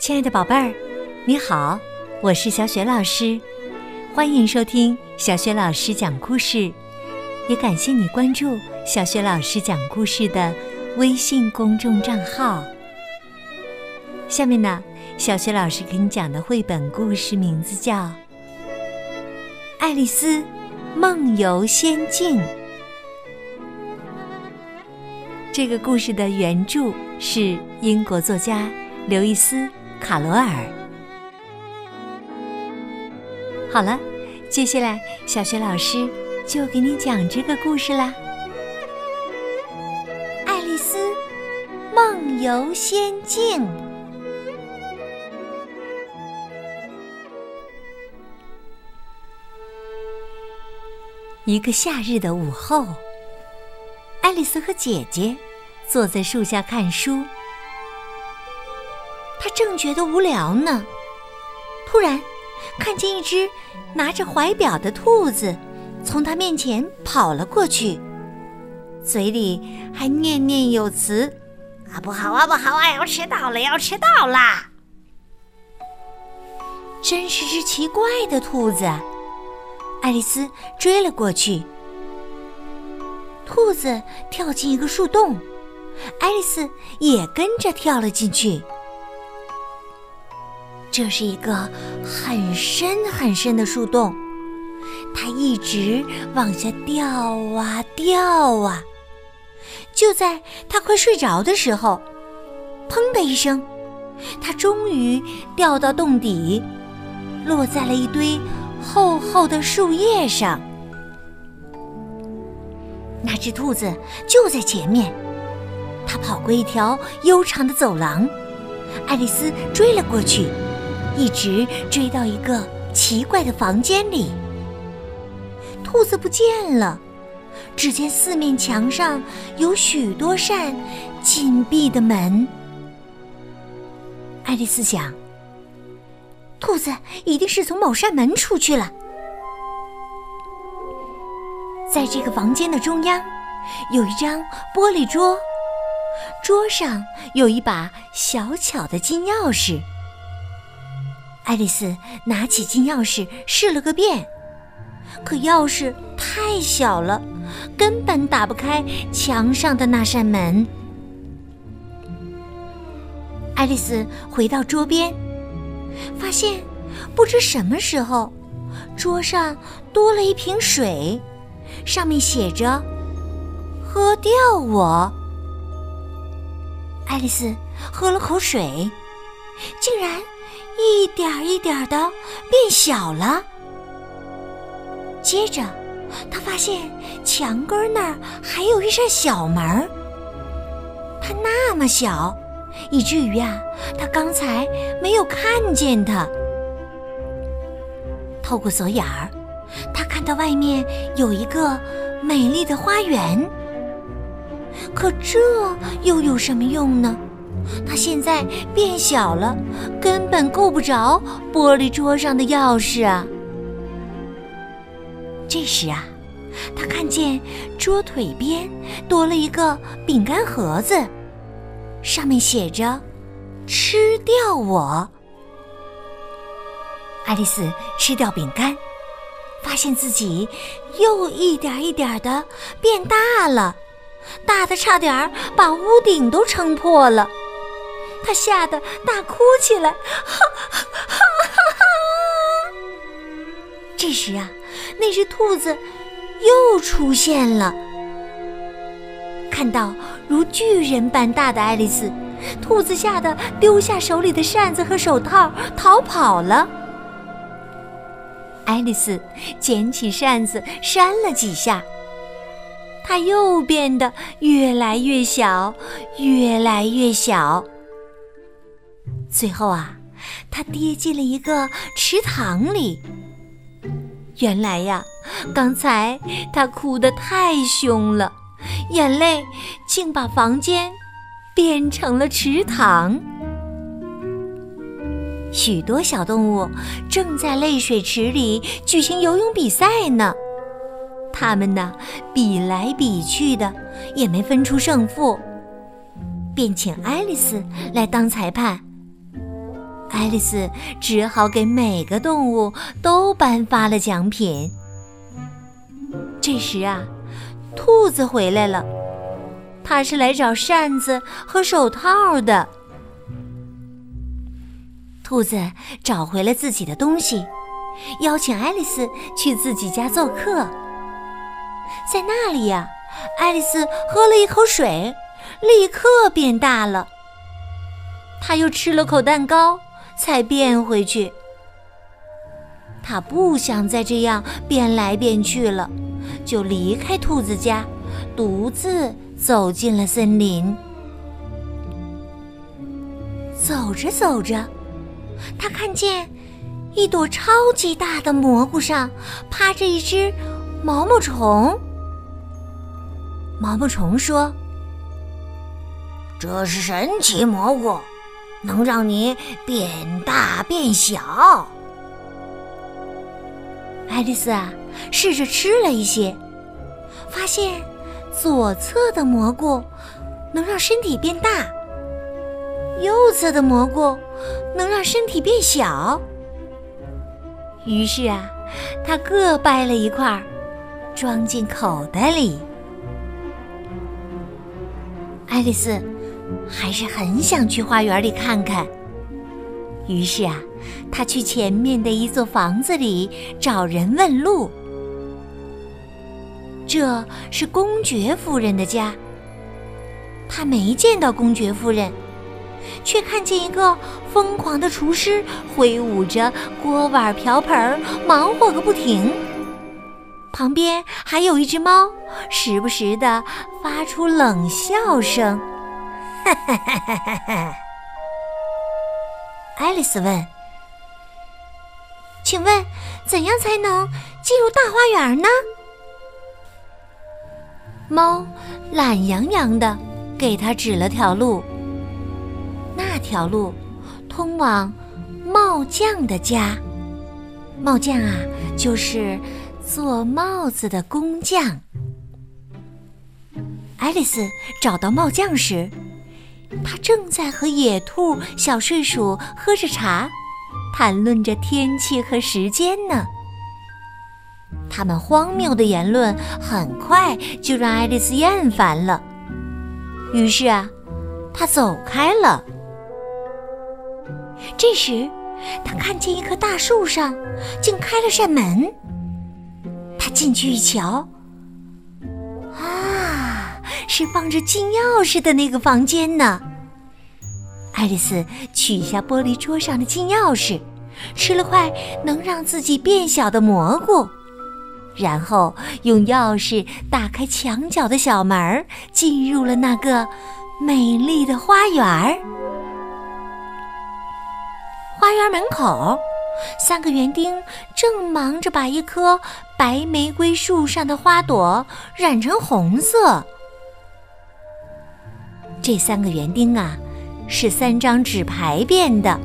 亲爱的宝贝儿，你好，我是小雪老师，欢迎收听小雪老师讲故事，也感谢你关注小雪老师讲故事的微信公众账号。下面呢，小雪老师给你讲的绘本故事名字叫《爱丽丝梦游仙境》。这个故事的原著是英国作家刘易斯·卡罗尔。好了，接下来小雪老师就给你讲这个故事啦，《爱丽丝梦游仙境》。一个夏日的午后。爱丽丝和姐姐坐在树下看书，他正觉得无聊呢，突然看见一只拿着怀表的兔子从他面前跑了过去，嘴里还念念有词：“啊，不好啊，不好啊，要迟到了，要迟到啦！”真是只奇怪的兔子，爱丽丝追了过去。兔子跳进一个树洞，爱丽丝也跟着跳了进去。这是一个很深很深的树洞，它一直往下掉啊掉啊。就在它快睡着的时候，砰的一声，它终于掉到洞底，落在了一堆厚厚的树叶上。那只兔子就在前面，它跑过一条悠长的走廊，爱丽丝追了过去，一直追到一个奇怪的房间里。兔子不见了，只见四面墙上有许多扇紧闭的门。爱丽丝想，兔子一定是从某扇门出去了。在这个房间的中央，有一张玻璃桌，桌上有一把小巧的金钥匙。爱丽丝拿起金钥匙试了个遍，可钥匙太小了，根本打不开墙上的那扇门。爱丽丝回到桌边，发现不知什么时候，桌上多了一瓶水。上面写着“喝掉我”。爱丽丝喝了口水，竟然一点一点的变小了。接着，他发现墙根那儿还有一扇小门儿，它那么小，以至于啊，他刚才没有看见它。透过锁眼儿。他看到外面有一个美丽的花园，可这又有什么用呢？他现在变小了，根本够不着玻璃桌上的钥匙啊！这时啊，他看见桌腿边多了一个饼干盒子，上面写着“吃掉我”。爱丽丝吃掉饼干。发现自己又一点一点的变大了，大的差点把屋顶都撑破了。他吓得大哭起来，哈哈哈哈！这时啊，那只兔子又出现了。看到如巨人般大的爱丽丝，兔子吓得丢下手里的扇子和手套，逃跑了。爱丽丝捡起扇子扇了几下，它又变得越来越小，越来越小。最后啊，它跌进了一个池塘里。原来呀，刚才它哭得太凶了，眼泪竟把房间变成了池塘。许多小动物正在泪水池里举行游泳比赛呢，它们呢比来比去的，也没分出胜负，便请爱丽丝来当裁判。爱丽丝只好给每个动物都颁发了奖品。这时啊，兔子回来了，它是来找扇子和手套的。兔子找回了自己的东西，邀请爱丽丝去自己家做客。在那里呀，爱丽丝喝了一口水，立刻变大了。她又吃了口蛋糕，才变回去。他不想再这样变来变去了，就离开兔子家，独自走进了森林。走着走着。他看见一朵超级大的蘑菇上趴着一只毛毛虫。毛毛虫说：“这是神奇蘑菇，能让你变大变小。”爱丽丝啊，试着吃了一些，发现左侧的蘑菇能让身体变大，右侧的蘑菇。能让身体变小。于是啊，他各掰了一块，装进口袋里。爱丽丝还是很想去花园里看看。于是啊，他去前面的一座房子里找人问路。这是公爵夫人的家。他没见到公爵夫人。却看见一个疯狂的厨师挥舞着锅碗瓢盆，忙活个不停。旁边还有一只猫，时不时的发出冷笑声。哈哈哈哈哈哈！爱丽丝问：“请问，怎样才能进入大花园呢？”猫懒洋洋的给他指了条路。那条路通往帽匠的家。帽匠啊，就是做帽子的工匠。爱丽丝找到帽匠时，他正在和野兔、小睡鼠喝着茶，谈论着天气和时间呢。他们荒谬的言论很快就让爱丽丝厌烦了，于是啊，她走开了。这时，他看见一棵大树上竟开了扇门。他进去一瞧，是放着金钥匙的那个房间呢。爱丽丝取下玻璃桌上的金钥匙，吃了块能让自己变小的蘑菇，然后用钥匙打开墙角的小门，进入了那个美丽的花园儿。花园门口，三个园丁正忙着把一棵白玫瑰树上的花朵染成红色。这三个园丁啊，是三张纸牌变的。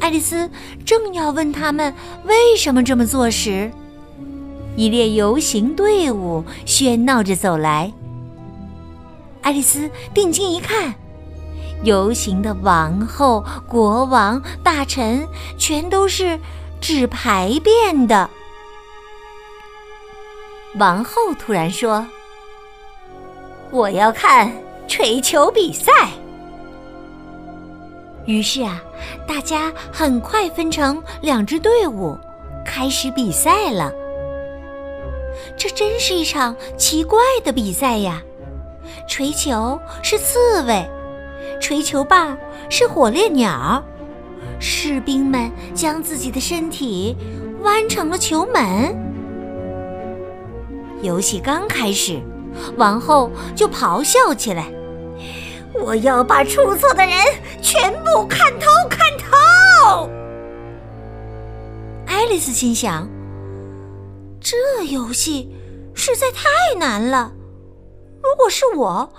爱丽丝正要问他们为什么这么做时，一列游行队伍喧闹着走来。爱丽丝定睛一看。游行的王后、国王、大臣，全都是纸牌变的。王后突然说：“我要看锤球比赛。”于是啊，大家很快分成两支队伍，开始比赛了。这真是一场奇怪的比赛呀！锤球是刺猬。锤球棒是火烈鸟，士兵们将自己的身体弯成了球门。游戏刚开始，王后就咆哮起来：“我要把出错的人全部砍头！砍头！”爱丽丝心想：“这游戏实在太难了，如果是我，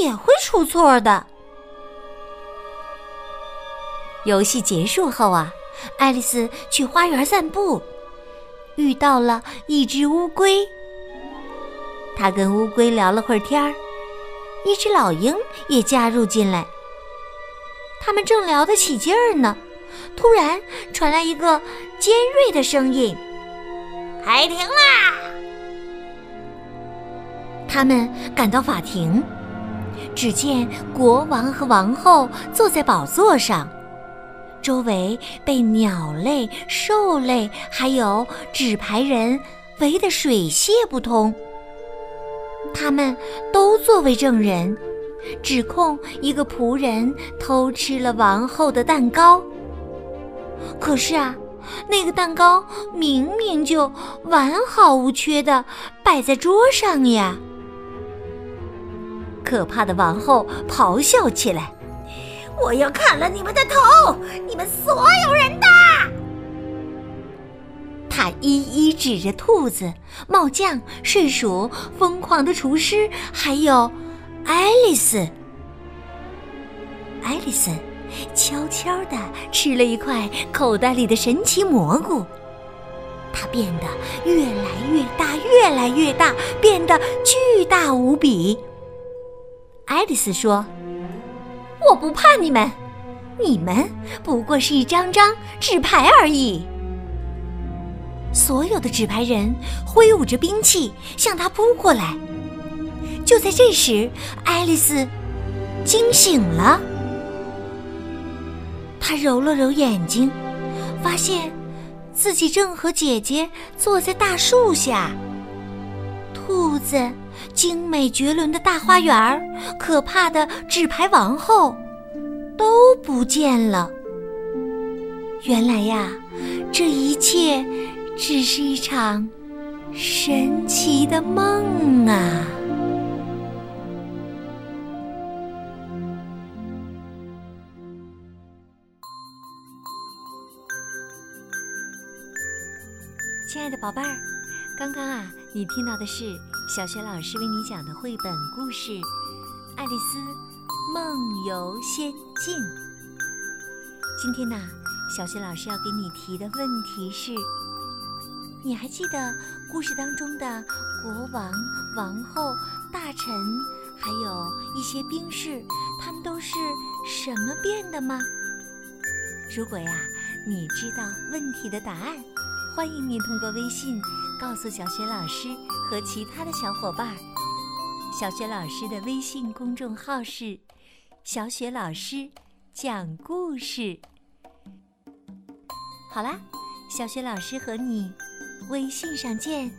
也会出错的。”游戏结束后啊，爱丽丝去花园散步，遇到了一只乌龟。他跟乌龟聊了会儿天儿，一只老鹰也加入进来。他们正聊得起劲儿呢，突然传来一个尖锐的声音：“开庭啦！”他们赶到法庭，只见国王和王后坐在宝座上，周围被鸟类、兽类还有纸牌人围得水泄不通。他们都作为证人。指控一个仆人偷吃了王后的蛋糕。可是啊，那个蛋糕明明就完好无缺的摆在桌上呀！可怕的王后咆哮起来：“我要砍了你们的头，你们所有人的！”他一一指着兔子、帽匠、睡鼠、疯狂的厨师，还有……爱丽丝，爱丽丝悄悄地吃了一块口袋里的神奇蘑菇，它变得越来越大，越来越大，变得巨大无比。爱丽丝说：“我不怕你们，你们不过是一张张纸牌而已。”所有的纸牌人挥舞着兵器向他扑过来。就在这时，爱丽丝惊醒了。她揉了揉眼睛，发现自己正和姐姐坐在大树下。兔子、精美绝伦的大花园、可怕的纸牌王后都不见了。原来呀，这一切只是一场神奇的梦啊！亲爱的宝贝儿，刚刚啊，你听到的是小学老师为你讲的绘本故事《爱丽丝梦游仙境》。今天呢，小学老师要给你提的问题是：你还记得故事当中的国王、王后、大臣，还有一些兵士，他们都是什么变的吗？如果呀，你知道问题的答案。欢迎您通过微信告诉小雪老师和其他的小伙伴。小雪老师的微信公众号是“小雪老师讲故事”。好啦，小雪老师和你微信上见。